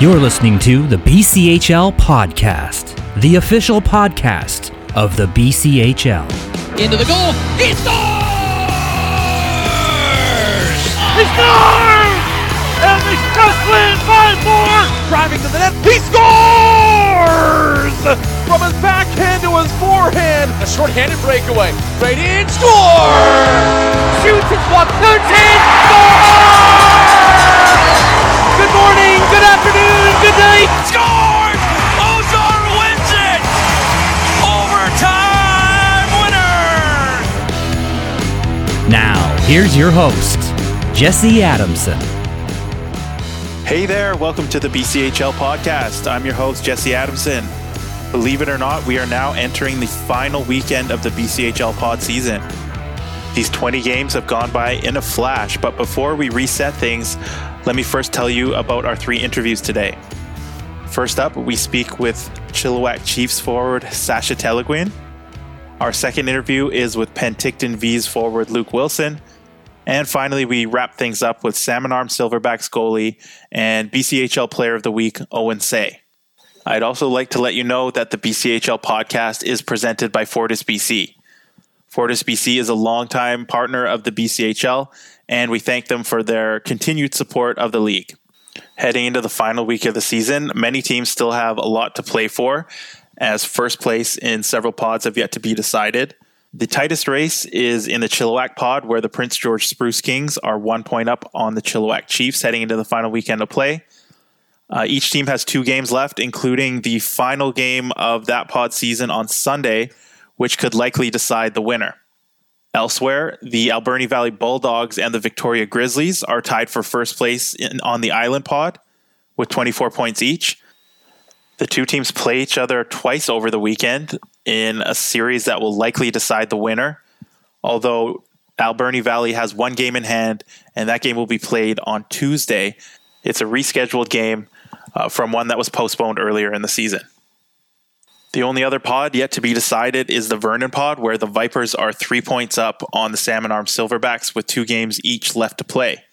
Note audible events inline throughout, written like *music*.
You're listening to the BCHL Podcast, the official podcast of the BCHL. Into the goal. He scores! He scores! And the Express win by four! Driving to the net. He scores! From his backhand to his forehand. A short-handed breakaway. Right in. Score! Shoots his one. Turns in. Score! Good morning, good afternoon, good night. Scores! Ozar wins it! Overtime winner! Now, here's your host, Jesse Adamson. Hey there, welcome to the BCHL podcast. I'm your host, Jesse Adamson. Believe it or not, we are now entering the final weekend of the BCHL pod season. These 20 games have gone by in a flash, but before we reset things, let me first tell you about our three interviews today. First up, we speak with Chilliwack Chiefs forward Sasha Teleguine. Our second interview is with Penticton Vees forward Luke Wilson. And finally, we wrap things up with Salmon Arm Silverbacks goalie and BCHL Player of the Week, Owen Say. I'd also like to let you know that the BCHL podcast is presented by Fortis BC. Fortis BC is a longtime partner of the BCHL, and we thank them for their continued support of the league. Heading into the final week of the season, many teams still have a lot to play for, as first place in several pods have yet to be decided. The tightest race is in the Chilliwack pod, where the Prince George Spruce Kings are one point up on the Chilliwack Chiefs heading into the final weekend of play. Uh, each team has two games left, including the final game of that pod season on Sunday, which could likely decide the winner. Elsewhere, the Alberni Valley Bulldogs and the Victoria Grizzlies are tied for first place in, on the Island Pod with 24 points each. The two teams play each other twice over the weekend in a series that will likely decide the winner, although Alberni Valley has one game in hand, and that game will be played on Tuesday. It's a rescheduled game uh, from one that was postponed earlier in the season. The only other pod yet to be decided is the Vernon pod, where the Vipers are three points up on the Salmon Arm Silverbacks with two games each left to play.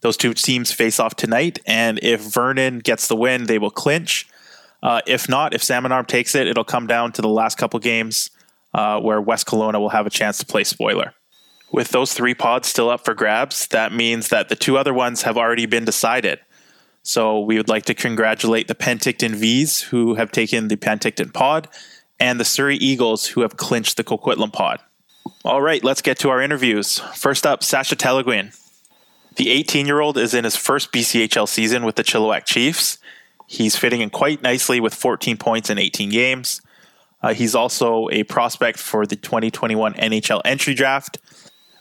Those two teams face off tonight, and if Vernon gets the win, they will clinch. Uh, if not, if Salmon Arm takes it, it'll come down to the last couple games uh, where West Kelowna will have a chance to play spoiler. With those three pods still up for grabs, that means that the two other ones have already been decided. So we would like to congratulate the Penticton Vees who have taken the Penticton pod and the Surrey Eagles who have clinched the Coquitlam pod. All right, let's get to our interviews. First up, Sasha Teleguine. The 18 year old is in his first BCHL season with the Chilliwack Chiefs. He's fitting in quite nicely with 14 points in 18 games. Uh, he's also a prospect for the 2021 NHL entry draft.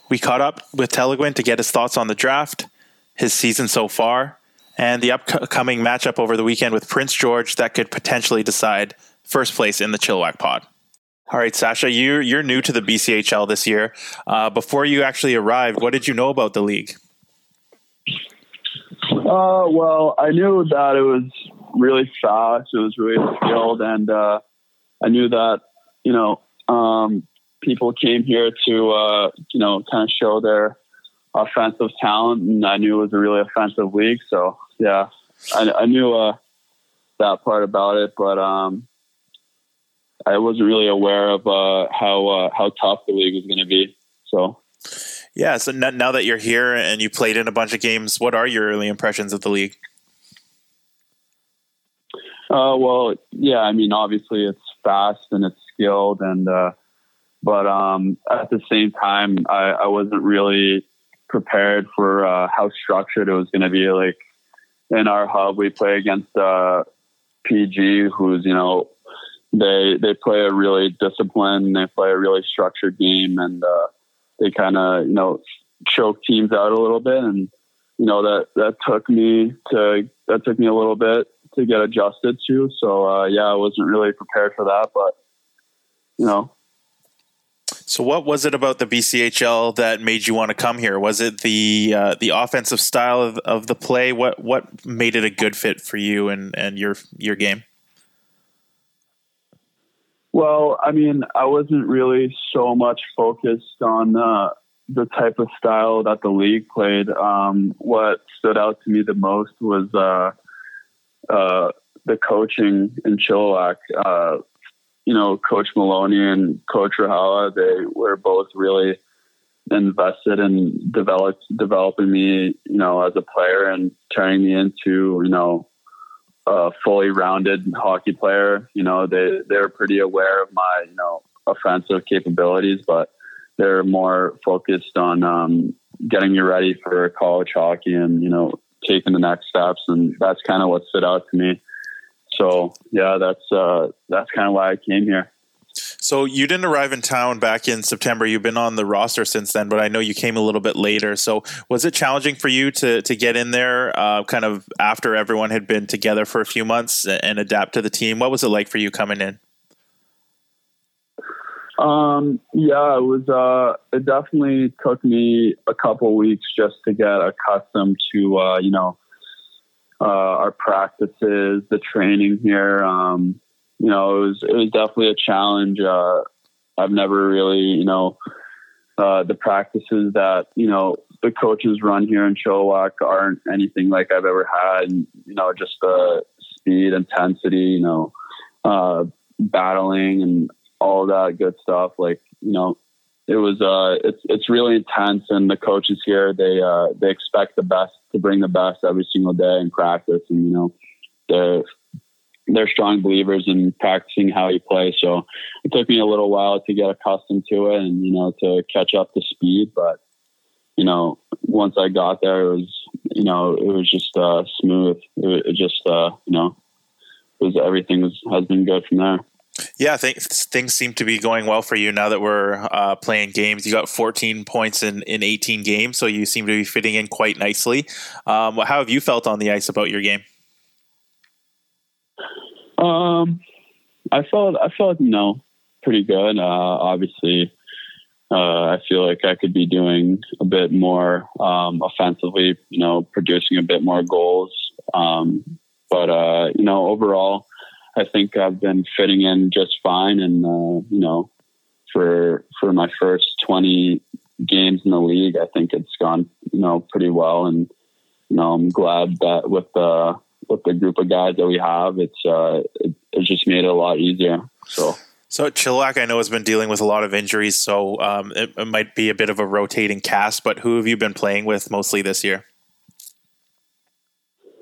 We caught up with Teleguine to get his thoughts on the draft, his season so far, and the upcoming matchup over the weekend with Prince George that could potentially decide first place in the Chilliwack pod. All right, Sasha, you're you're new to the BCHL this year. Uh, before you actually arrived, what did you know about the league? Uh, well, I knew that it was really fast. It was really skilled, and uh, I knew that you know um, people came here to uh, you know kind of show their offensive talent, and I knew it was a really offensive league. So yeah, I, I knew uh, that part about it, but um, I wasn't really aware of uh, how uh, how tough the league was going to be. So yeah, so now that you're here and you played in a bunch of games, what are your early impressions of the league? Uh, well, yeah, I mean, obviously it's fast and it's skilled, and uh, but um, at the same time, I, I wasn't really prepared for uh, how structured it was going to be. Like in our hub, we play against uh, PG, who's you know they they play a really disciplined, they play a really structured game, and uh, they kind of you know choke teams out a little bit, and you know that that took me to that took me a little bit to get adjusted to. So uh, yeah, I wasn't really prepared for that, but you know. So, what was it about the BCHL that made you want to come here? Was it the uh, the offensive style of, of the play? What what made it a good fit for you and, and your your game? Well, I mean, I wasn't really so much focused on uh, the type of style that the league played. Um, what stood out to me the most was uh, uh, the coaching in Chilliwack. You know, Coach Maloney and Coach Rajala, they were both really invested in develop, developing me, you know, as a player and turning me into, you know, a fully rounded hockey player. You know, they they're pretty aware of my, you know, offensive capabilities, but they're more focused on um, getting you ready for college hockey and you know taking the next steps, and that's kind of what stood out to me. So yeah, that's uh, that's kind of why I came here. So you didn't arrive in town back in September. You've been on the roster since then, but I know you came a little bit later. So was it challenging for you to to get in there, uh, kind of after everyone had been together for a few months and adapt to the team? What was it like for you coming in? Um, yeah, it was. Uh, it definitely took me a couple weeks just to get accustomed to, uh, you know, uh, our practices, the training here. Um, you know, it was it was definitely a challenge. Uh, I've never really, you know, uh, the practices that you know the coaches run here in Chilliwack aren't anything like I've ever had. And, you know, just the speed, intensity, you know, uh, battling and all that good stuff. Like, you know, it was uh it's it's really intense and the coaches here. They uh they expect the best to bring the best every single day in practice and you know they're they're strong believers in practicing how you play. So it took me a little while to get accustomed to it and you know to catch up to speed but you know once i got there it was you know it was just uh smooth. It, it just uh you know was everything was has been good from there yeah, th- things seem to be going well for you now that we're uh, playing games. You got 14 points in, in 18 games, so you seem to be fitting in quite nicely. Um, how have you felt on the ice about your game? Um, I felt I felt you know pretty good. Uh, obviously, uh, I feel like I could be doing a bit more um, offensively. You know, producing a bit more goals. Um, but uh, you know, overall I think I've been fitting in just fine. And, uh, you know, for, for my first 20 games in the league, I think it's gone, you know, pretty well. And, you know, I'm glad that with the, with the group of guys that we have, it's, uh, it, it just made it a lot easier. So, so Chilliwack, I know, has been dealing with a lot of injuries, so um, it, it, might be a bit of a rotating cast. But who have you been playing with mostly this year?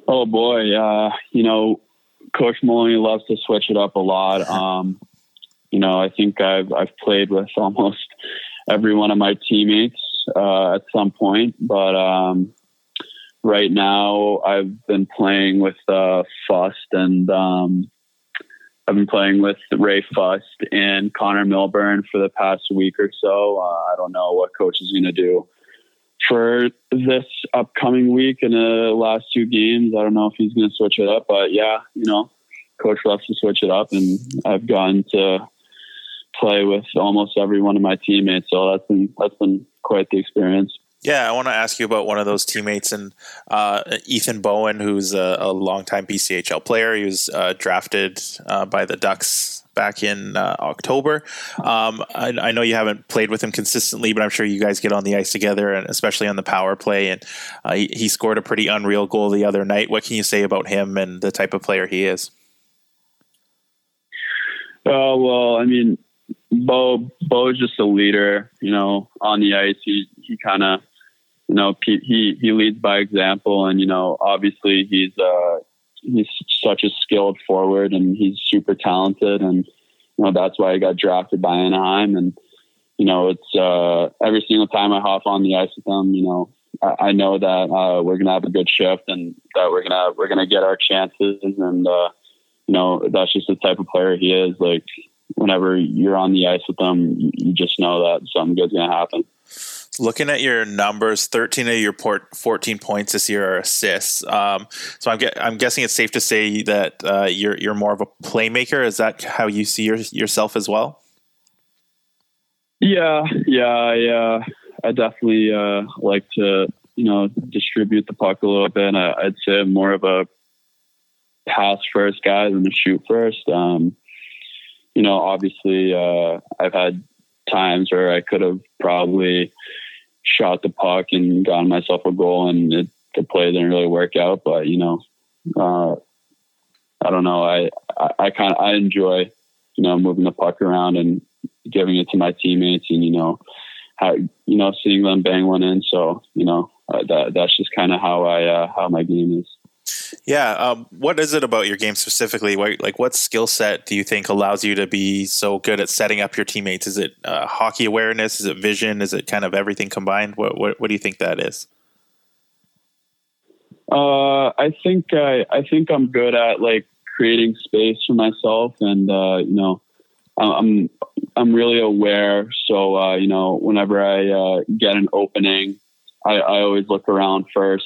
Oh boy, uh, you know, Coach Maloney loves to switch it up a lot. *laughs* Um, you know, I think I've I've played with almost every one of my teammates uh, at some point, but um, right now I've been playing with uh, Fust and um, I've been playing with Ray Fust and Connor Milburn for the past week or so. Uh, I don't know what coach is going to do for this upcoming week and the last two games. I don't know if he's going to switch it up, but yeah, you know, coach loves to switch it up, and I've gotten to play with almost every one of my teammates. So that's been that's been quite the experience. Yeah, I want to ask you about one of those teammates and uh, Ethan Bowen, who's a, a longtime BCHL player. He was uh, drafted uh, by the Ducks back in uh, October. Um, I, I, know you haven't played with him consistently, but I'm sure you guys get on the ice together, and especially on the power play. And uh, he, he scored a pretty unreal goal the other night. What can you say about him and the type of player he is? Oh well, I mean, Bo Bo is just a leader. You know, on the ice, he he kind of you know, he he leads by example, and you know, obviously he's uh, he's such a skilled forward, and he's super talented, and you know that's why he got drafted by Anaheim, and you know, it's uh, every single time I hop on the ice with them you know, I, I know that uh, we're gonna have a good shift, and that we're gonna we're gonna get our chances, and uh, you know, that's just the type of player he is. Like whenever you're on the ice with him, you just know that something good's gonna happen looking at your numbers, 13 of your port, 14 points this year are assists. Um, so I'm, I'm guessing it's safe to say that uh, you're you're more of a playmaker. Is that how you see your, yourself as well? Yeah, yeah, uh, I definitely uh, like to you know distribute the puck a little bit. I, I'd say I'm more of a pass first guy than a shoot first. Um, you know, obviously, uh, I've had times where I could have probably shot the puck and gotten myself a goal, and it, the play didn't really work out. But you know, uh, I don't know. I I, I kind of I enjoy you know moving the puck around and giving it to my teammates, and you know how you know seeing them bang one in. So you know uh, that that's just kind of how I uh, how my game is. Yeah. Um, what is it about your game specifically? What, like, what skill set do you think allows you to be so good at setting up your teammates? Is it uh, hockey awareness? Is it vision? Is it kind of everything combined? What, what, what do you think that is? Uh, I think I, I think I'm good at like creating space for myself, and uh, you know, I'm I'm really aware. So uh, you know, whenever I uh, get an opening, I, I always look around first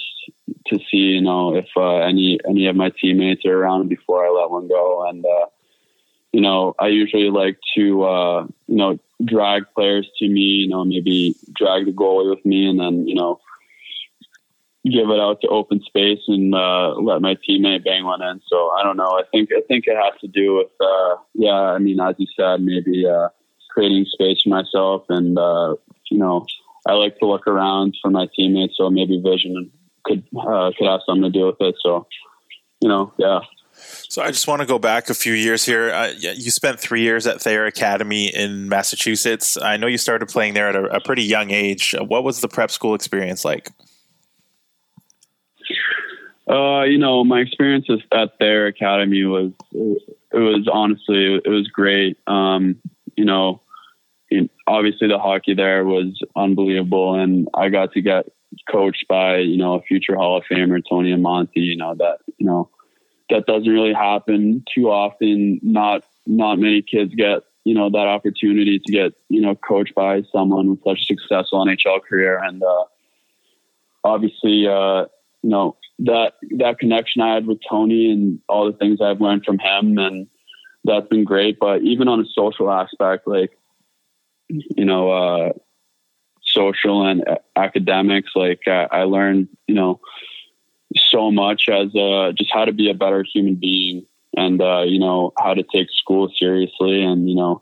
to see, you know, if uh, any any of my teammates are around before I let one go. And uh, you know, I usually like to uh, you know drag players to me. You know, maybe drag the goalie with me, and then you know give it out to open space and uh, let my teammate bang one in. So I don't know. I think I think it has to do with uh, yeah. I mean, as you said, maybe uh, creating space for myself, and uh, you know, I like to look around for my teammates. So maybe vision could uh, could have something to do with it. So, you know, yeah. So I just want to go back a few years here. Uh, you spent three years at Thayer Academy in Massachusetts. I know you started playing there at a, a pretty young age. What was the prep school experience like? Uh, you know, my experience at Thayer Academy was it was honestly it was great. Um, you know, obviously the hockey there was unbelievable, and I got to get coached by you know a future Hall of Famer Tony Amonte. You know that you know that doesn't really happen too often. Not not many kids get you know that opportunity to get you know coached by someone with such a successful NHL career, and uh, obviously uh, you know that that connection I had with Tony and all the things I've learned from him, and that's been great. But even on a social aspect, like you know, uh, social and academics. Like uh, I learned, you know, so much as uh, just how to be a better human being and, uh, you know, how to take school seriously and, you know,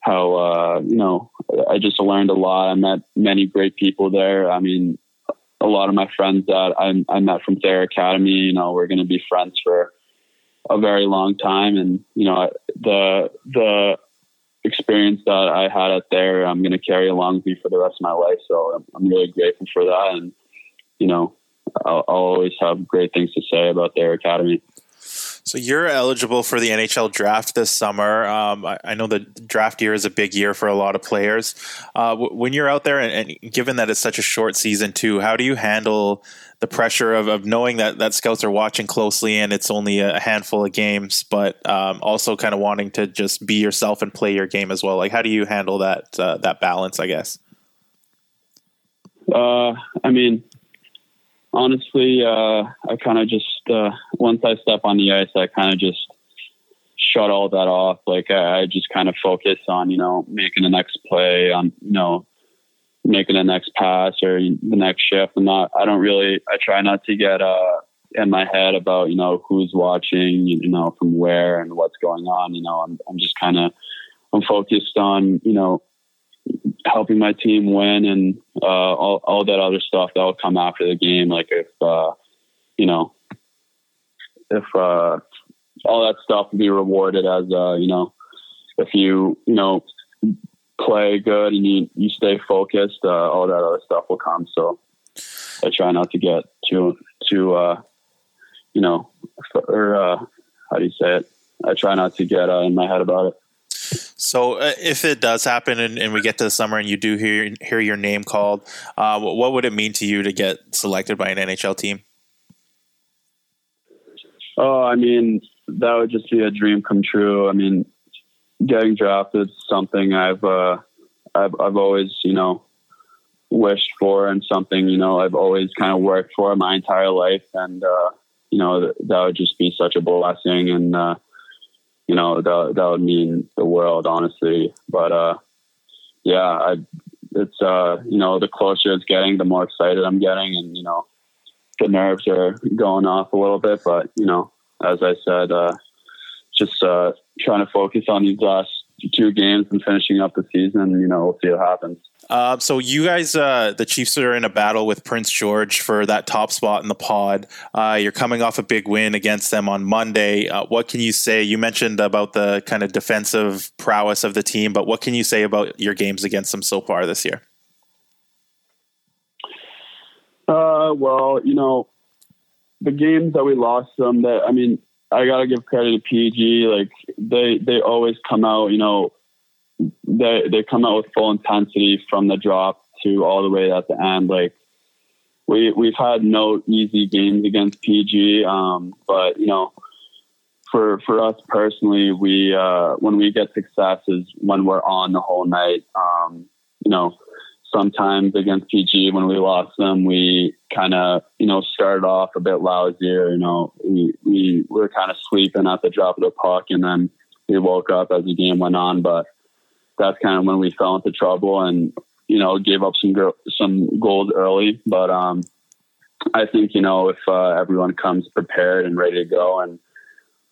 how, uh, you know, I just learned a lot. I met many great people there. I mean, a lot of my friends that I, I met from Thayer Academy, you know, we're going to be friends for a very long time. And, you know, the, the, experience that I had out there, I'm going to carry along with me for the rest of my life. So I'm, I'm really grateful for that. And, you know, I'll, I'll, always have great things to say about Thayer Academy. So you're eligible for the NHL draft this summer. Um, I, I, know the draft year is a big year for a lot of players. Uh, w- when you're out there, and, and, given that it's such a short season too, how do you handle the pressure of, of knowing that that scouts are watching closely and it's only a handful of games, but um, also kind of wanting to just be yourself and play your game as well? Like, how do you handle that uh, that balance? I guess. Uh, I mean, honestly, uh, I kind of just uh, once I step on the ice, I kind of just shut all that off. Like I, I just kind of focus on you know making the next play, on you know making the next pass or the next shift. I'm not. I don't really. I try not to get uh, in my head about you know who's watching, you know from where and what's going on. You know, I'm I'm just kind of I'm focused on you know helping my team win and uh, all, all that other stuff that will come after the game. Like if, uh, you know, if uh, all that stuff be rewarded as, uh, you know, if you, you know, play good and you, you stay focused, uh, all that other stuff will come. So I try not to get too, too, uh, you know, or how do you say it? I try not to get in my head about it. So, uh, if it does happen and, and, we get to the summer and you do hear hear your name called, uh, what would it mean to you to get selected by an NHL team? Oh, I mean, that would just be a dream come true. I mean, getting drafted is something I've uh, I've I've always you know wished for and something you know I've always kind of worked for my entire life, and uh, you know that would just be such a blessing and uh, you know, that, that would mean the world, honestly. But, uh, yeah, I, it's, uh, you know, the closer it's getting, the more excited I'm getting. And, you know, the nerves are going off a little bit. But, you know, as I said, uh, just uh, trying to focus on these last two games and finishing up the season. You know, we'll see what happens. Uh, so you guys, uh, the Chiefs are in a battle with Prince George for that top spot in the pod. Uh, you're coming off a big win against them on Monday. Uh, what can you say? You mentioned about the kind of defensive prowess of the team, but what can you say about your games against them so far this year? Uh, well, you know, the games that we lost them, that I mean, I gotta give credit to PG. Like they they always come out, you know, they they come out with full intensity from the drop to all the way at the end. Like we we've had no easy games against PG, um, but you know, for for us personally, we uh, when we get success is when we're on the whole night. Um, you know, sometimes against PG when we lost them, we kind of you know started off a bit lousier. You know, we we were kind of sleeping at the drop of the puck, and then we woke up as the game went on, but that's kind of when we fell into trouble and you know gave up some some goals early. But um, I think you know if uh, everyone comes prepared and ready to go, and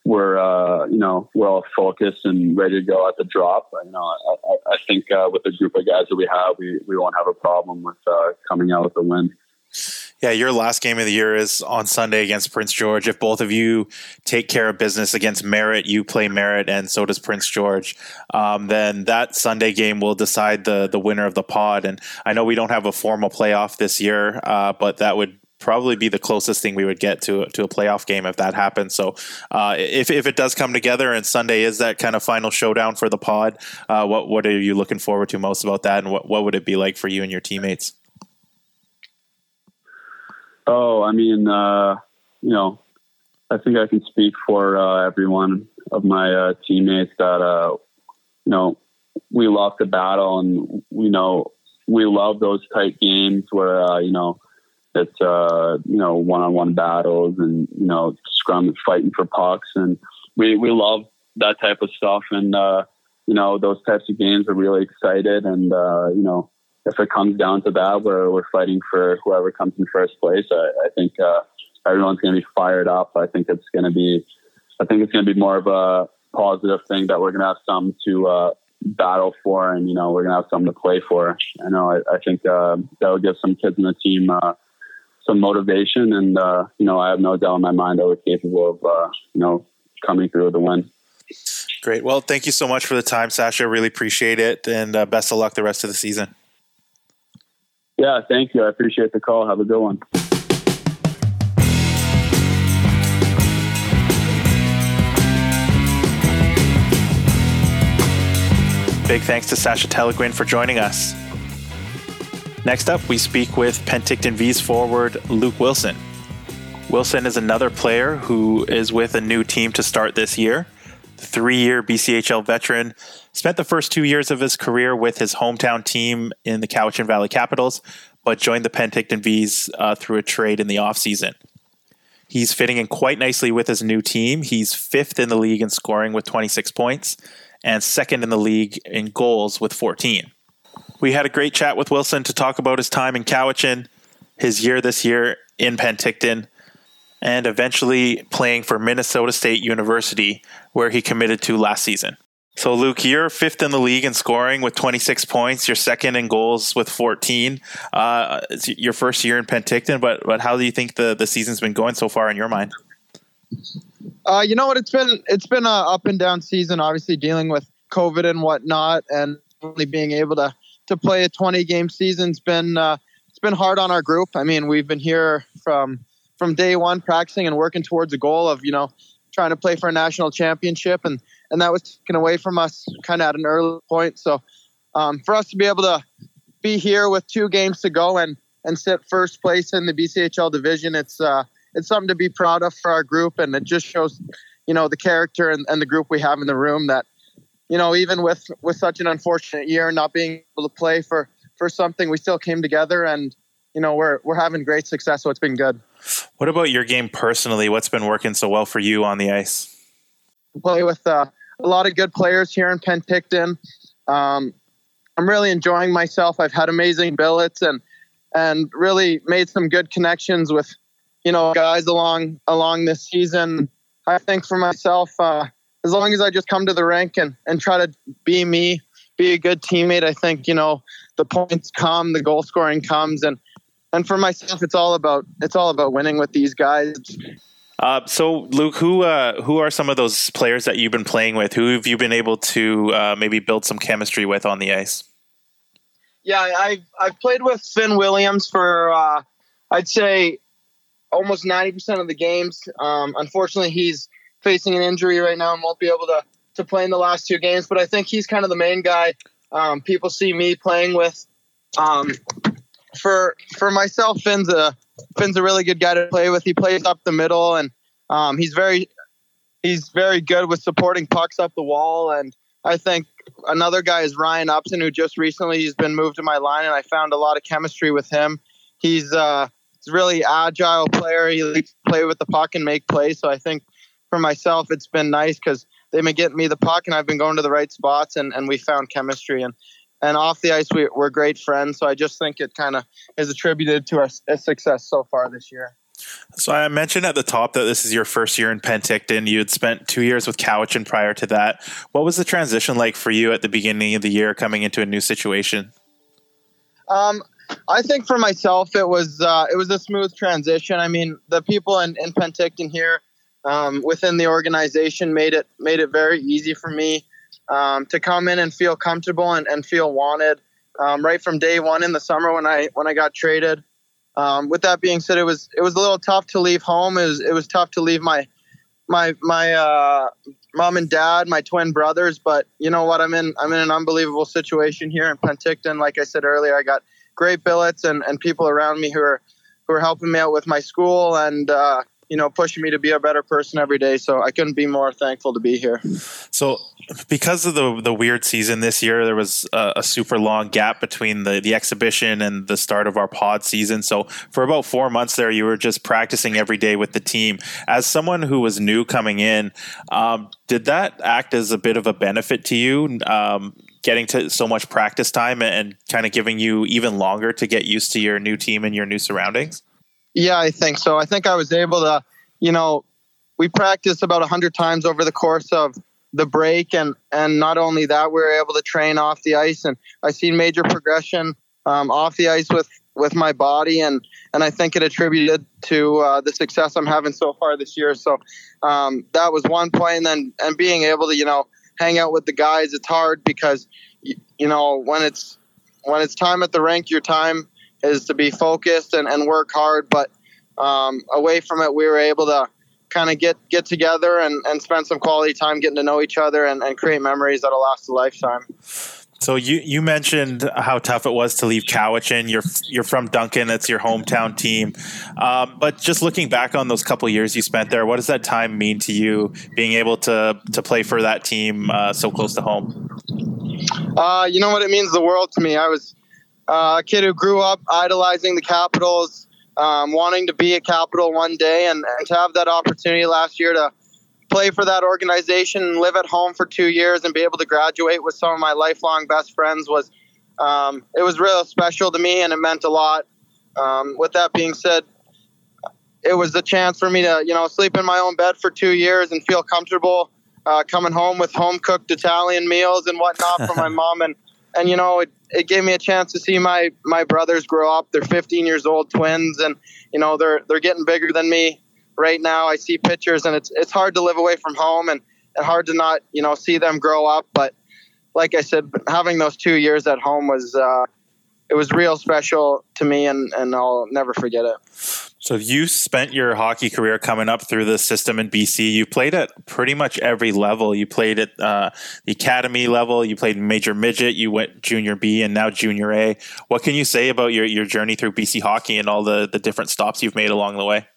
we're uh, you know we're all focused and ready to go at the drop. You know, I, I think uh, with the group of guys that we have, we we won't have a problem with uh, coming out with a win. Yeah, your last game of the year is on Sunday against Prince George. If both of you take care of business against Merritt, you play Merritt, and so does Prince George. Um, then that Sunday game will decide the the winner of the pod. And I know we don't have a formal playoff this year, uh, but that would probably be the closest thing we would get to to a playoff game if that happens. So uh, if if it does come together and Sunday is that kind of final showdown for the pod, uh, what what are you looking forward to most about that, and what what would it be like for you and your teammates? Oh, I mean, uh, you know, I think I can speak for uh, everyone of my uh, teammates that, uh, you know, we love the battle and, you know, we love those tight games where, you know, it's, uh, you know, one-on-one battles and, you know, scrum fighting for pucks. And we, we love that type of stuff. And, you know, those types of games are really excited. And, you know, if it comes down to that, where we're fighting for whoever comes in first place, I, I think uh, everyone's going to be fired up. I think it's going to be, I think it's going to be more of a positive thing that we're going to have some to uh, battle for, and you know we're going to have something to play for. I know. I, I think uh, that will give some kids in the team uh, some motivation, and uh, you know I have no doubt in my mind that we're capable of uh, you know coming through with the win. Great. Well, thank you so much for the time, Sasha. Really appreciate it, and uh, best of luck the rest of the season. Yeah, thank you. I appreciate the call. Have a good one. Big thanks to Sasha Teleguine for joining us. Next up, we speak with Penticton Vees forward Luke Wilson. Wilson is another player who is with a new team to start this year. The three year BCHL veteran Spent the first two years of his career with his hometown team in the Cowichan Valley Capitals, but joined the Penticton Vees uh, through a trade in the offseason. He's fitting in quite nicely with his new team. He's fifth in the league in scoring with 26 points and second in the league in goals with 14. We had a great chat with Wilson to talk about his time in Cowichan, his year this year in Penticton, and eventually playing for Minnesota State University, where he committed to last season. So, Luke, you're fifth in the league in scoring with 26 points. You're second in goals with 14. Uh, it's your first year in Penticton, but but how do you think the, the season's been going so far in your mind? Uh, you know what? It's been it's been a up and down season. Obviously, dealing with COVID and whatnot, and only being able to to play a 20 game season's been uh, it's been hard on our group. I mean, we've been here from from day one, practicing and working towards a goal of you know trying to play for a national championship and and that was taken away from us kind of at an early point. So um, for us to be able to be here with two games to go and and sit first place in the BCHL division, it's uh, it's something to be proud of for our group, and it just shows you know the character and, and the group we have in the room that you know even with with such an unfortunate year and not being able to play for for something we still came together and you know we're we're having great success so it's been good what about your game personally what's been working so well for you on the ice play with uh, a lot of good players here in Penticton. Um, I'm really enjoying myself. I've had amazing billets and and really made some good connections with you know guys along along this season. I think for myself, uh, as long as I just come to the rink and and try to be me, be a good teammate, I think you know the points come, the goal scoring comes, and and for myself, it's all about it's all about winning with these guys. Uh, so, Luke, who uh, who are some of those players that you've been playing with? Who have you been able to uh, maybe build some chemistry with on the ice? Yeah, I've I've played with Finn Williams for uh, I'd say almost ninety percent of the games. Um, unfortunately, he's facing an injury right now and won't be able to to play in the last two games. But I think he's kind of the main guy. Um, people see me playing with. Um, for for myself, Finn's a Finn's a really good guy to play with. He plays up the middle, and um, he's very he's very good with supporting pucks up the wall. And I think another guy is Ryan Upson, who just recently he's been moved to my line, and I found a lot of chemistry with him. He's uh, he's really agile player. He likes to play with the puck and make plays. So I think for myself, it's been nice because they've been getting me the puck, and I've been going to the right spots, and, and we found chemistry. And and off the ice we, are great friends. So I just think it kind of is attributed to our, our, success so far this year. So I mentioned at the top that this is your first year in Penticton. You had spent two years with Cowichan prior to that. What was the transition like for you at the beginning of the year coming into a new situation? Um, I think for myself, it was uh, it was a smooth transition. I mean, the people in, in Penticton here um, within the organization made it made it very easy for me um, to come in and feel comfortable and, and feel wanted um, right from day one in the summer when I when I got traded. Um, with that being said, it was it was a little tough to leave home. It was it was tough to leave my my my uh, mom and dad, my twin brothers. But you know what? I'm in I'm in an unbelievable situation here in Penticton. Like I said earlier, I got great billets and, and people around me who are who are helping me out with my school and uh, you know pushing me to be a better person every day. So I couldn't be more thankful to be here. So because of the the weird season this year, there was a, a, super long gap between the the exhibition and the start of our pod season. So for about four months there, you were just practicing every day with the team. As someone who was new coming in, um, did that act as a bit of a benefit to you? Um, getting to so much practice time and kind of giving you even longer to get used to your new team and your new surroundings? Yeah, I think so. I think I was able to, you know, we practiced about 100 times over the course of the break and and not only that we were able to train off the ice and I seen major progression um, off the ice with with my body and and I think it attributed to uh, the success I'm having so far this year. So um, that was one point, and then and being able to you know hang out with the guys, it's hard because you, you know when it's when it's time at the rink, your time is to be focused and, and work hard. But um, away from it, we were able to kind of get get together and, and spend some quality time getting to know each other and, and create memories that'll last a lifetime. So you you mentioned how tough it was to leave Cowichan. You're you're from Duncan. It's your hometown team. Um, but just looking back on those couple years you spent there, what does that time mean to you? Being able to to play for that team uh, so close to home. Uh, you know what it means the world to me. I was uh, a kid who grew up idolizing the Capitals um, wanting to be a Capital one day, and, and to have that opportunity last year to play for that organization and live at home for two years and be able to graduate with some of my lifelong best friends was um, it was real special to me and it meant a lot. Um, with that being said, it was a chance for me to you know sleep in my own bed for two years and feel comfortable uh, coming home with home cooked Italian meals and whatnot from my *laughs* mom and and you know it, it gave me a chance to see my my brothers grow up. They're 15 years old, twins, and you know they're they're getting bigger than me right now. I see pictures, and it's it's hard to live away from home and and hard to not you know see them grow up. But like I said, having those two years at home was uh, it was real special to me, and and I'll never forget it. So you spent your hockey career coming up through the system in BC. You played at pretty much every level. You played at uh, the academy level. You played major midget. You went junior B and now junior A. What can you say about your, your journey through BC hockey and all the, the different stops you've made along the way?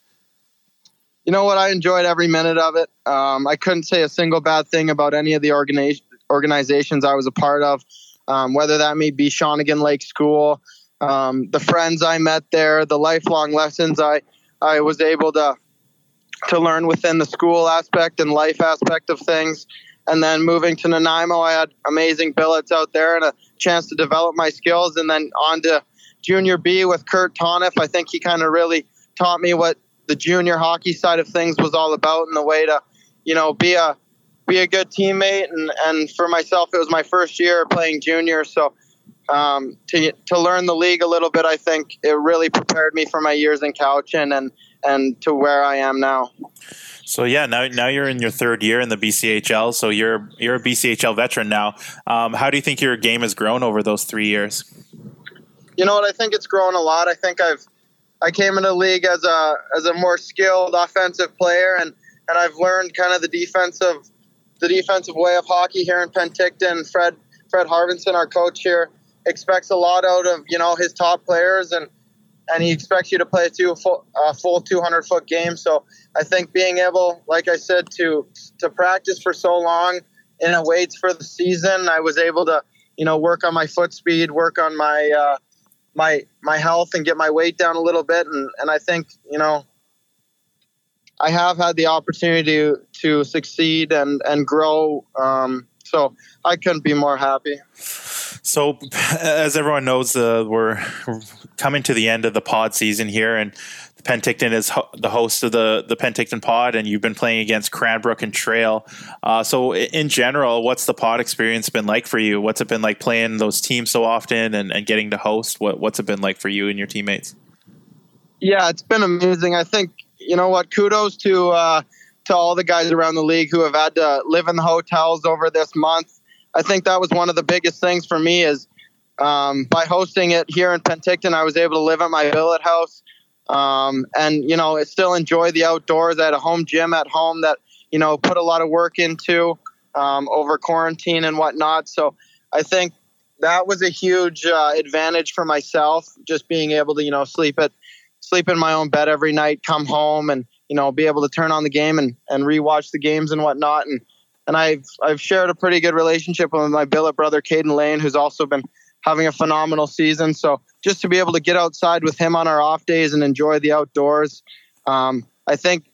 You know what? I enjoyed every minute of it. Um, I couldn't say a single bad thing about any of the organi- organizations I was a part of, um, whether that may be Shawnigan Lake School, um, the friends I met there, the lifelong lessons I I was able to to learn within the school aspect and life aspect of things. And then moving to Nanaimo, I had amazing billets out there and a chance to develop my skills. And then on to junior B with Kurt Toniff. I think he kind of really taught me what the junior hockey side of things was all about and the way to, you know, be a be a good teammate, and and for myself, it was my first year playing junior, so. Um, to to learn the league a little bit, I think it really prepared me for my years in Cowichan and and to where I am now. So yeah, now now you're in your third year in the BCHL. So you're you're a BCHL veteran now. Um, how do you think your game has grown over those three years? You know what? I think it's grown a lot. I think I've I came into the league as a as a more skilled offensive player, and and I've learned kind of the defensive the defensive way of hockey here in Penticton. Fred Fred Harbinson, our coach here, expects a lot out of you know his top players, and and he expects you to play a two full, uh, full 200 foot game. So I think being able, like I said, to to practice for so long in a weights for the season, I was able to you know work on my foot speed, work on my uh, my my health, and get my weight down a little bit. And and I think you know I have had the opportunity to, to succeed and and grow. Um, so I couldn't be more happy. So, as everyone knows, uh, we're coming to the end of the pod season here, and Penticton is ho- the host of the the Penticton Pod, and you've been playing against Cranbrook and Trail. Uh, so, in general, what's the pod experience been like for you? What's it been like playing those teams so often and, and getting to host? What what's it been like for you and your teammates? Yeah, it's been amazing. I think you know what. Kudos to uh, to all the guys around the league who have had to live in the hotels over this month I think that was one of the biggest things for me is um, by hosting it here in Penticton, I was able to live at my billet house um, and, you know, still enjoy the outdoors. I had a home gym at home that, you know, put a lot of work into um, over quarantine and whatnot. So I think that was a huge uh, advantage for myself, just being able to, you know, sleep at sleep in my own bed every night, come home and, you know, be able to turn on the game and, and rewatch the games and whatnot. And, and I've I've shared a pretty good relationship with my billet brother Caden Lane, who's also been having a phenomenal season. So just to be able to get outside with him on our off days and enjoy the outdoors, um, I think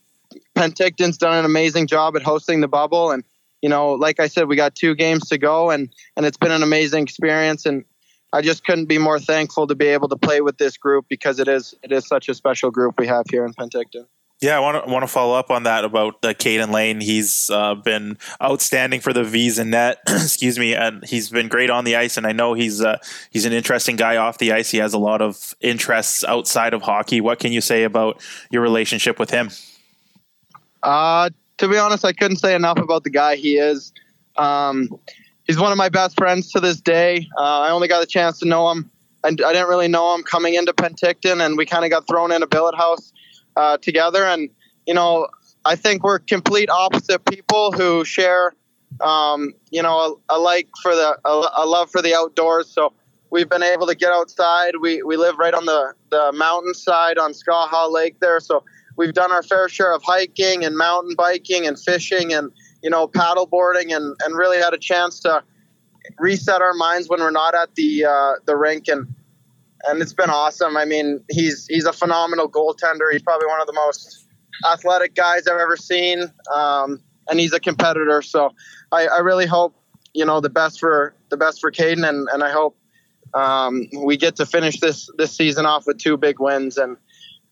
Penticton's done an amazing job at hosting the bubble. And you know, like I said, we got two games to go, and and it's been an amazing experience. And I just couldn't be more thankful to be able to play with this group because it is it is such a special group we have here in Penticton. Yeah, I want to want to follow up on that about uh, Caden Lane. He's uh, been outstanding for the Vees and net. *clears throat* excuse me, and he's been great on the ice. And I know he's uh, he's an interesting guy off the ice. He has a lot of interests outside of hockey. What can you say about your relationship with him? Uh, to be honest, I couldn't say enough about the guy he is. Um, he's one of my best friends to this day. Uh, I only got a chance to know him, and I didn't really know him coming into Penticton, and we kind of got thrown in a billet house uh, together. And, you know, I think we're complete opposite people who share, um, you know, a, a, like for the, a, a, love for the outdoors. So we've been able to get outside. We, we live right on the, the mountainside on Skaha Lake there. So we've done our fair share of hiking and mountain biking and fishing and, you know, paddle boarding and, and really had a chance to reset our minds when we're not at the, uh, the rink. And, and it's been awesome. I mean, he's he's a phenomenal goaltender. He's probably one of the most athletic guys I've ever seen, um, and he's a competitor. So I, I, really hope you know the best for the best for Caden, and, and I hope um, we get to finish this this season off with two big wins and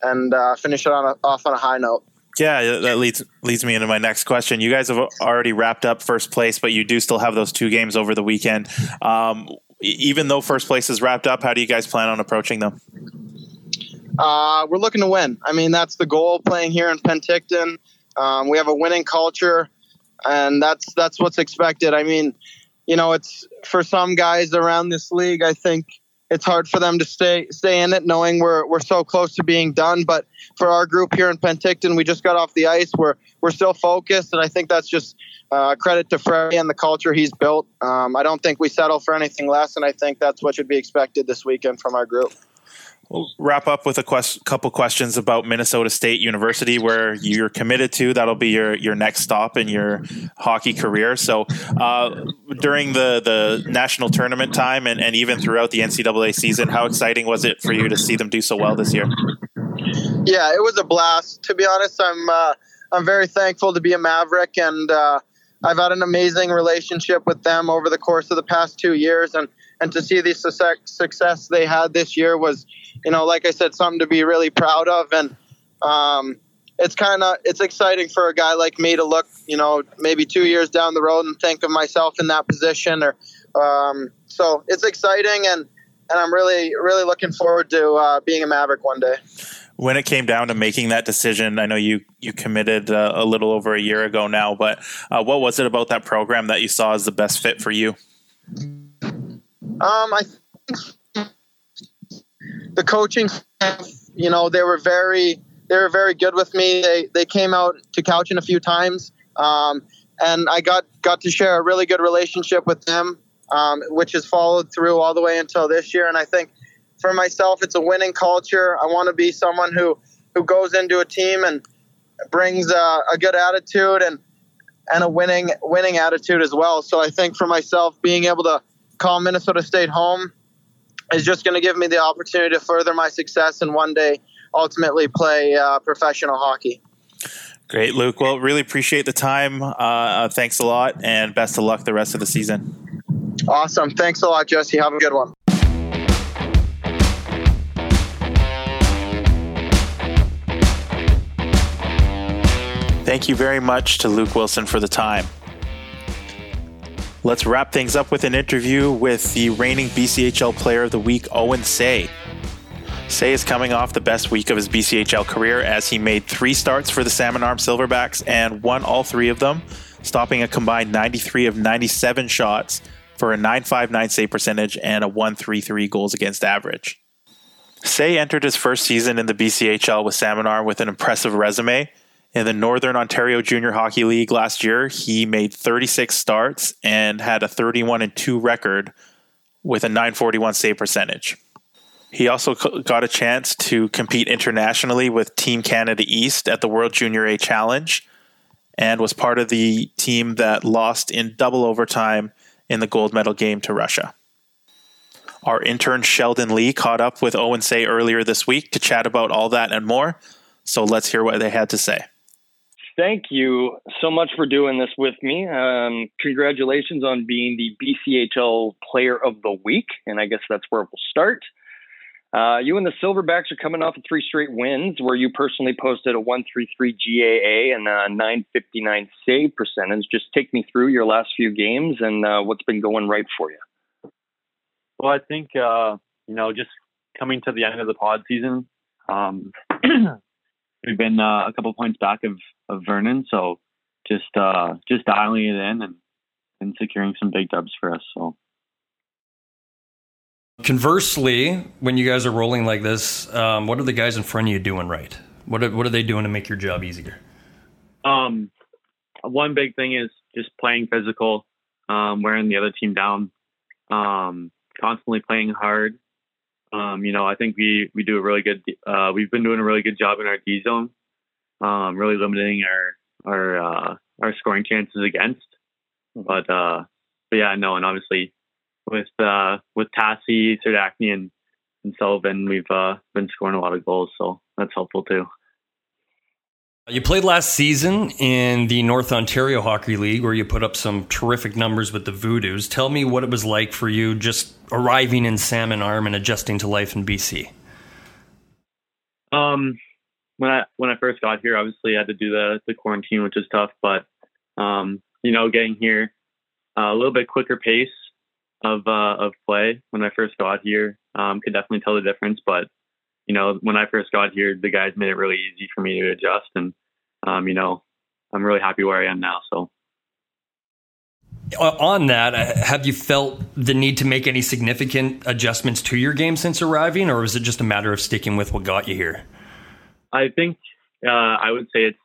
and uh, finish it on a, off on a high note. Yeah, that leads leads me into my next question. You guys have already wrapped up first place, but you do still have those two games over the weekend. Um, even though first place is wrapped up, how do you guys plan on approaching them? Uh, we're looking to win. I mean, that's the goal. Playing here in Penticton, um, we have a winning culture, and that's that's what's expected. I mean, you know, it's for some guys around this league. I think it's hard for them to stay stay in it, knowing we're we're so close to being done. But for our group here in Penticton, we just got off the ice. We're we're still focused, and I think that's just uh, credit to Freddie and the culture he's built. Um, I don't think we settle for anything less, and I think that's what should be expected this weekend from our group. We'll wrap up with a quest- couple questions about Minnesota State University, where you're committed to. That'll be your, your next stop in your hockey career. So, uh, during the, the national tournament time and, and even throughout the NCAA season, how exciting was it for you to see them do so well this year? Yeah, it was a blast. To be honest, I'm uh, I'm very thankful to be a Maverick, and uh, I've had an amazing relationship with them over the course of the past two years, and and to see the success they had this year was, you know, like I said, something to be really proud of. And um, it's kind of it's exciting for a guy like me to look, you know, maybe two years down the road and think of myself in that position. Or um, so it's exciting, and and I'm really really looking forward to uh, being a Maverick one day. When it came down to making that decision, I know you you committed uh, a little over a year ago now, but uh, what was it about that program that you saw as the best fit for you? Um, I think the coaching, staff, you know, they were very they were very good with me. They they came out to Cowichan a few times, um, and I got got to share a really good relationship with them, um, which has followed through all the way until this year. And I think for myself, it's a winning culture. I want to be someone who who goes into a team and brings a, a good attitude and and a winning winning attitude as well. So I think for myself, being able to call Minnesota State home is just going to give me the opportunity to further my success and one day ultimately play uh, professional hockey. Great, Luke. Well, really appreciate the time. Uh, uh, thanks a lot, and best of luck the rest of the season. Awesome. Thanks a lot, Jesse. Have a good one. Thank you very much to Luke Wilson for the time. Let's wrap things up with an interview with the reigning BCHL Player of the Week, Owen Say. Say is coming off the best week of his BCHL career as he made three starts for the Salmon Arm Silverbacks and won all three of them, stopping a combined 93 of 97 shots for a 959 save percentage and a 133 goals against average. Say entered his first season in the BCHL with Salmon Arm with an impressive resume. In the Northern Ontario Junior Hockey League last year, he made 36 starts and had a 31 and 2 record with a 941 save percentage. He also got a chance to compete internationally with Team Canada East at the World Junior A Challenge and was part of the team that lost in double overtime in the gold medal game to Russia. Our intern Sheldon Lee caught up with Owen Say earlier this week to chat about all that and more. So let's hear what they had to say. Thank you so much for doing this with me. Um, congratulations on being the BCHL Player of the Week, and I guess that's where we'll start. Uh, you and the Silverbacks are coming off of three straight wins, where you personally posted a 133 GAA and a 959 save percentage. Just take me through your last few games and uh, what's been going right for you. Well, I think uh, you know, just coming to the end of the pod season, um, *clears throat* we've been uh, a couple points back of, of Vernon, so just uh, just dialing it in and and securing some big dubs for us. So Conversely, when you guys are rolling like this, um, what are the guys in front of you doing right? What are, what are they doing to make your job easier? Um, one big thing is just playing physical, um, wearing the other team down, um, constantly playing hard. Um, you know, I think we, we do a really good, uh, we've been doing a really good job in our D zone, um, really limiting our, our, uh, our scoring chances against. But, uh, but yeah, no, and obviously with uh, with Tassie, Serdachny, and, and Sullivan, we've uh, been scoring a lot of goals, so that's helpful too. You played last season in the North Ontario Hockey League, where you put up some terrific numbers with the Voodoos. Tell me what it was like for you just arriving in Salmon Arm and adjusting to life in BC. Um, when I when I first got here, obviously I had to do the the quarantine, which is tough. But um, you know, getting here uh, a little bit quicker pace of uh, of play when I first got here. Um, could definitely tell the difference, but you know, when I first got here, the guys made it really easy for me to adjust, and um, you know, I'm really happy where I am now. So. On that, uh, have you felt the need to make any significant adjustments to your game since arriving, or was it just a matter of sticking with what got you here? I think uh, I would say it's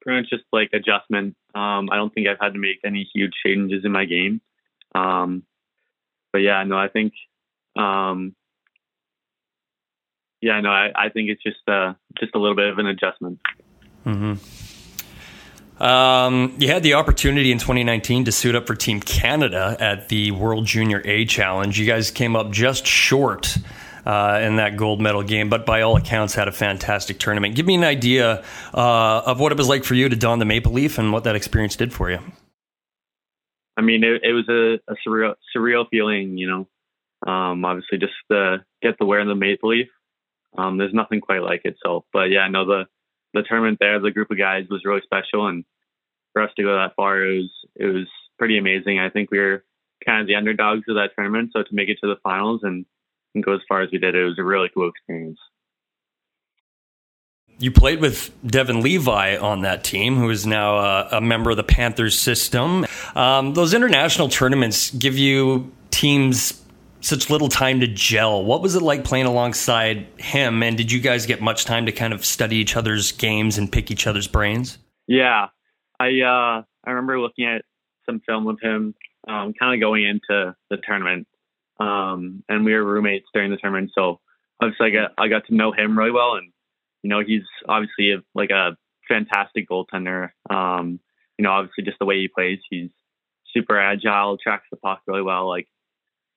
pretty much just like adjustment. Um, I don't think I've had to make any huge changes in my game. Um, but yeah, no, I think, um, yeah, no, I, I think it's just uh, just a little bit of an adjustment. Mm-hmm. Um, you had the opportunity in 2019 to suit up for Team Canada at the World Junior A Challenge. You guys came up just short uh, in that gold medal game, but by all accounts had a fantastic tournament. Give me an idea uh, of what it was like for you to don the maple leaf and what that experience did for you. I mean, it, it was a, a, surreal, surreal feeling, you know. Um, obviously, just to get the wear the maple leaf. Um, there's nothing quite like it. So, but yeah, no, the the tournament there, the group of guys was really special, and for us to go that far, it was it was pretty amazing. I think we were kind of the underdogs of that tournament, so to make it to the finals and, and go as far as we did, it was a really cool experience. You played with Devon Levi on that team, who is now a, a member of the Panthers system. Um, those international tournaments give you teams such little time to gel. What was it like playing alongside him? And did you guys get much time to kind of study each other's games and pick each other's brains? Yeah, I uh, I remember looking at some film of him, um, kind of going into the tournament, um, and we were roommates during the tournament. So obviously, I got I got to know him really well, and you know, he's obviously a, like a fantastic goaltender. Um, you know, obviously just the way he plays, he's super agile, tracks the puck really well. Like,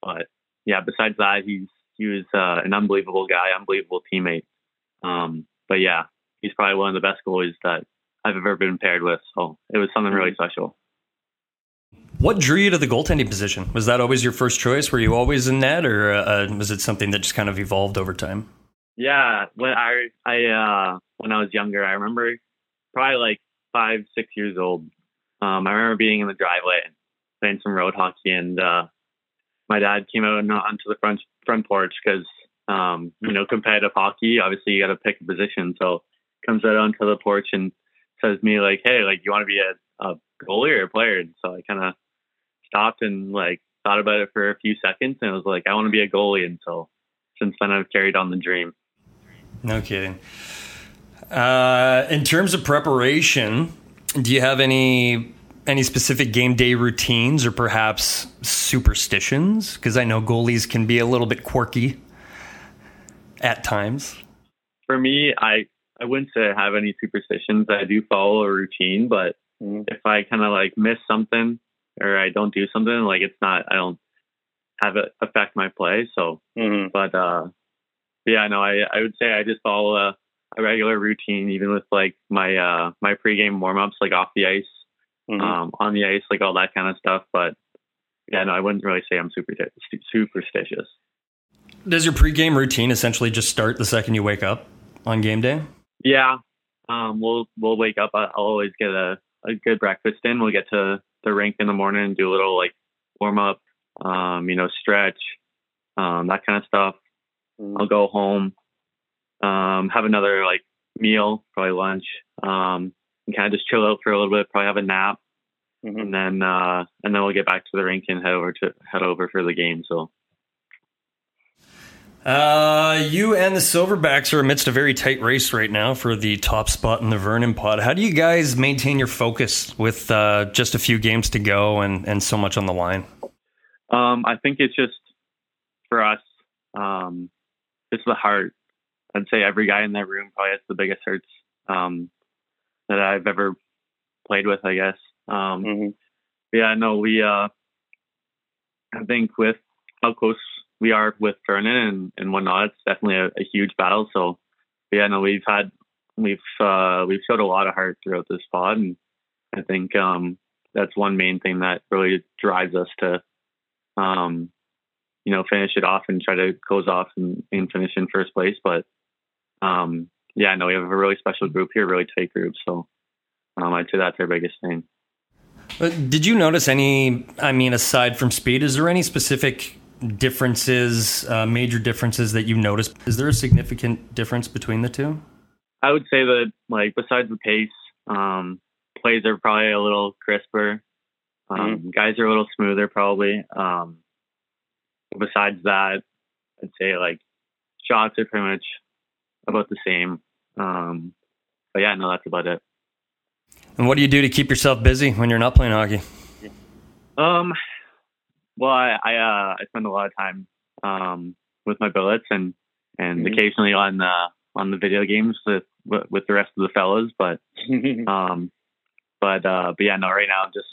but yeah, besides that, he's he was uh, an unbelievable guy, unbelievable teammate. Um, but yeah, he's probably one of the best goalies that I've ever been paired with. So it was something really special. What drew you to the goaltending position? Was that always your first choice? Were you always in net, or uh, was it something that just kind of evolved over time? Yeah, when I I uh when I was younger, I remember probably like five, six years old. Um, I remember being in the driveway playing some road hockey, and uh, my dad came out onto the front front porch because um, you know competitive hockey. Obviously, you got to pick a position. So comes out onto the porch and says to me like, "Hey, like you want to be a, a goalie or a player?" And so I kind of stopped and like thought about it for a few seconds, and I was like, "I want to be a goalie." And so since then, I've carried on the dream. No kidding. Uh, in terms of preparation, do you have any any specific game day routines or perhaps superstitions? Because I know goalies can be a little bit quirky at times. For me, I I wouldn't say I have any superstitions. I do follow a routine, but mm-hmm. if I kind of like miss something or I don't do something, like it's not I don't have it affect my play. So, mm-hmm. but uh, yeah, no, I I would say I just follow a, a regular routine, even with like my uh my pregame warm ups, like off the ice, mm-hmm. um, on the ice, like all that kind of stuff. But yeah, no, I wouldn't really say I'm super superstitious. Does your pregame routine essentially just start the second you wake up on game day? Yeah, um, we'll we'll wake up. I'll always get a, a good breakfast in. We'll get to the rink in the morning and do a little like warm up, um, you know, stretch, um, that kind of stuff. Mm-hmm. I'll go home, um, have another like meal, probably lunch, um, and kind of just chill out for a little bit, probably have a nap, mm-hmm. and then uh, and then we'll get back to the rink and head over to head over for the game. So. Uh, you and the Silverbacks are amidst a very tight race right now for the top spot in the Vernon Pod. How do you guys maintain your focus with uh, just a few games to go and, and so much on the line? Um, I think it's just for us. Um, it's the heart. I'd say every guy in that room probably has the biggest hearts um, that I've ever played with. I guess. Um, mm-hmm. Yeah, no, we. Uh, I think with how close we are with Vernon and, and whatnot, it's definitely a, a huge battle. So, yeah, no, we've had we've uh, we've showed a lot of heart throughout this pod, and I think um, that's one main thing that really drives us to um, you know, finish it off and try to close off and, and finish in first place. But um, yeah, no, we have a really special group here, really tight group. So um, I'd say that's our biggest thing. But did you notice any? I mean, aside from speed, is there any specific differences, uh, major differences that you noticed? Is there a significant difference between the two? I would say that, like, besides the pace, um, plays are probably a little crisper. Um, mm-hmm. Guys are a little smoother, probably. Um, besides that, I'd say like shots are pretty much about the same. Um, but yeah, no, that's about it. And what do you do to keep yourself busy when you're not playing hockey? Um, well, I I, uh, I spend a lot of time um, with my billets and and mm-hmm. occasionally on the on the video games with with the rest of the fellas. But *laughs* um, but uh, but yeah, no, right now just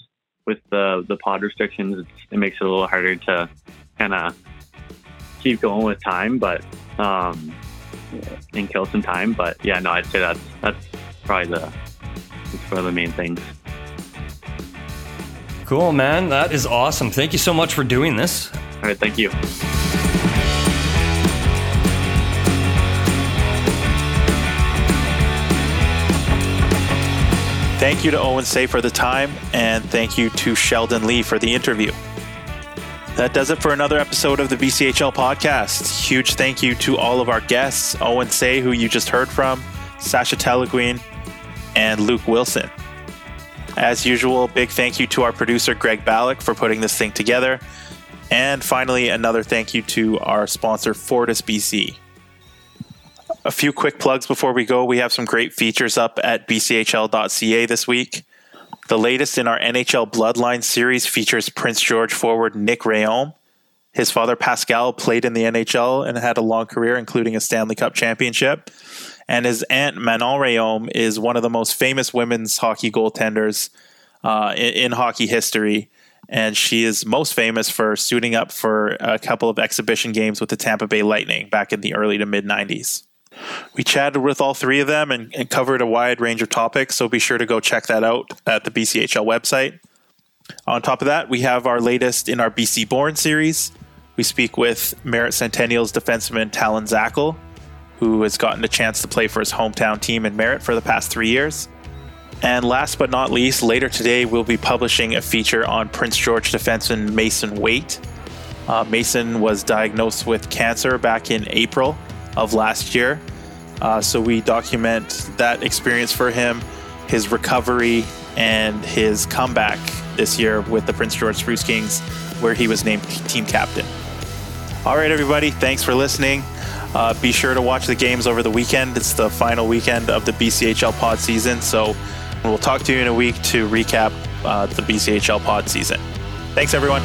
with the the pod restrictions, it makes it a little harder to kind of keep going with time, but um, and kill some time. But yeah, no, I'd say that's that's probably the that's one of the main things. Cool, man. That is awesome. Thank you so much for doing this. All right, thank you. Thank you to Owen Say for the time, and thank you to Sheldon Lee for the interview. That does it for another episode of the BCHL podcast. Huge thank you to all of our guests Owen Say, who you just heard from, Sasha Teleguine, and Luke Wilson. As usual, big thank you to our producer, Greg Ballack, for putting this thing together. And finally, another thank you to our sponsor, Fortis BC. A few quick plugs before we go. We have some great features up at bchl.ca this week. The latest in our NHL Bloodline series features Prince George forward Nick Rhéaume. His father Pascal played in the NHL and had a long career, including a Stanley Cup championship. And his aunt Manon Rhéaume is one of the most famous women's hockey goaltenders uh, in, in hockey history. And she is most famous for suiting up for a couple of exhibition games with the Tampa Bay Lightning back in the early to mid 90s. We chatted with all three of them and, and, covered a wide range of topics, so be sure to go check that out at the BCHL website. On top of that, we have our latest in our BC Born series. We speak with Merritt Centennials defenseman Talon Zackel, who has gotten a chance to play for his hometown team in Merritt for the past three years. And last but not least, later today, we'll be publishing a feature on Prince George defenseman Mason Waite. Uh, Mason was diagnosed with cancer back in April of last year. Uh, so we document that experience for him, his recovery, and his comeback this year with the Prince George Spruce Kings, where he was named team captain. All right, everybody, thanks for listening. Uh, be sure to watch the games over the weekend. It's the final weekend of the BCHL pod season. So we'll talk to you in a week to recap uh, the BCHL pod season. Thanks, everyone.